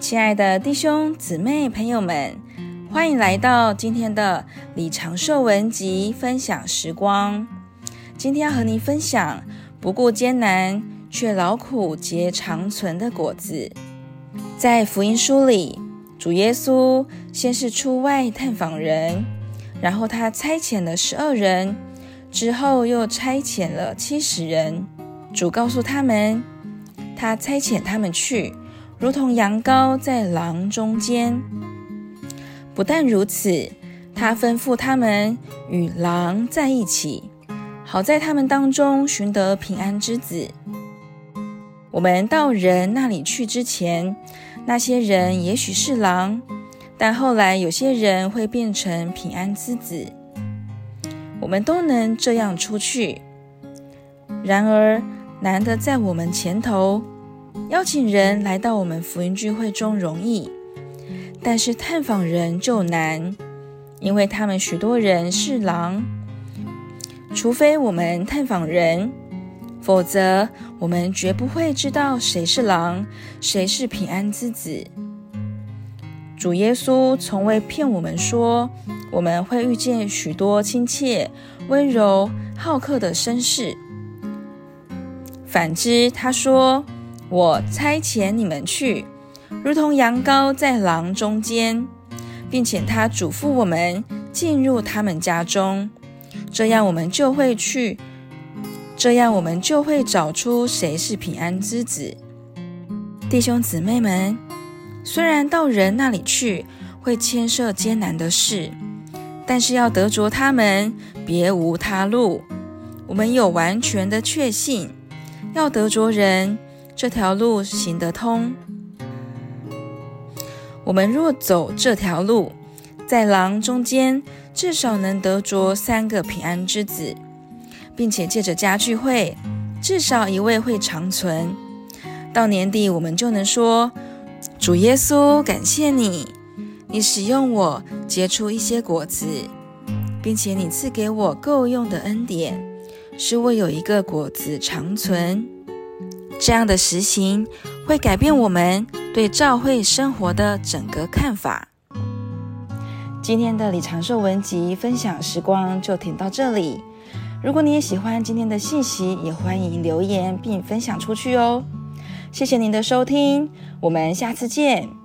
亲爱的弟兄姊妹朋友们，欢迎来到今天的李长寿文集分享时光。今天要和您分享不顾艰难却劳苦结长存的果子。在福音书里，主耶稣先是出外探访人，然后他差遣了十二人，之后又差遣了七十人。主告诉他们，他差遣他们去。如同羊羔在狼中间。不但如此，他吩咐他们与狼在一起，好在他们当中寻得平安之子。我们到人那里去之前，那些人也许是狼，但后来有些人会变成平安之子。我们都能这样出去。然而难的在我们前头。邀请人来到我们福音聚会中容易，但是探访人就难，因为他们许多人是狼。除非我们探访人，否则我们绝不会知道谁是狼，谁是平安之子。主耶稣从未骗我们说我们会遇见许多亲切、温柔、好客的绅士。反之，他说。我差遣你们去，如同羊羔在狼中间，并且他嘱咐我们进入他们家中，这样我们就会去，这样我们就会找出谁是平安之子。弟兄姊妹们，虽然到人那里去会牵涉艰难的事，但是要得着他们，别无他路。我们有完全的确信，要得着人。这条路行得通。我们若走这条路，在狼中间，至少能得着三个平安之子，并且借着家聚会，至少一位会长存。到年底，我们就能说：“主耶稣，感谢你，你使用我结出一些果子，并且你赐给我够用的恩典，使我有一个果子长存。”这样的实行会改变我们对教会生活的整个看法。今天的李长寿文集分享时光就停到这里。如果你也喜欢今天的信息，也欢迎留言并分享出去哦。谢谢您的收听，我们下次见。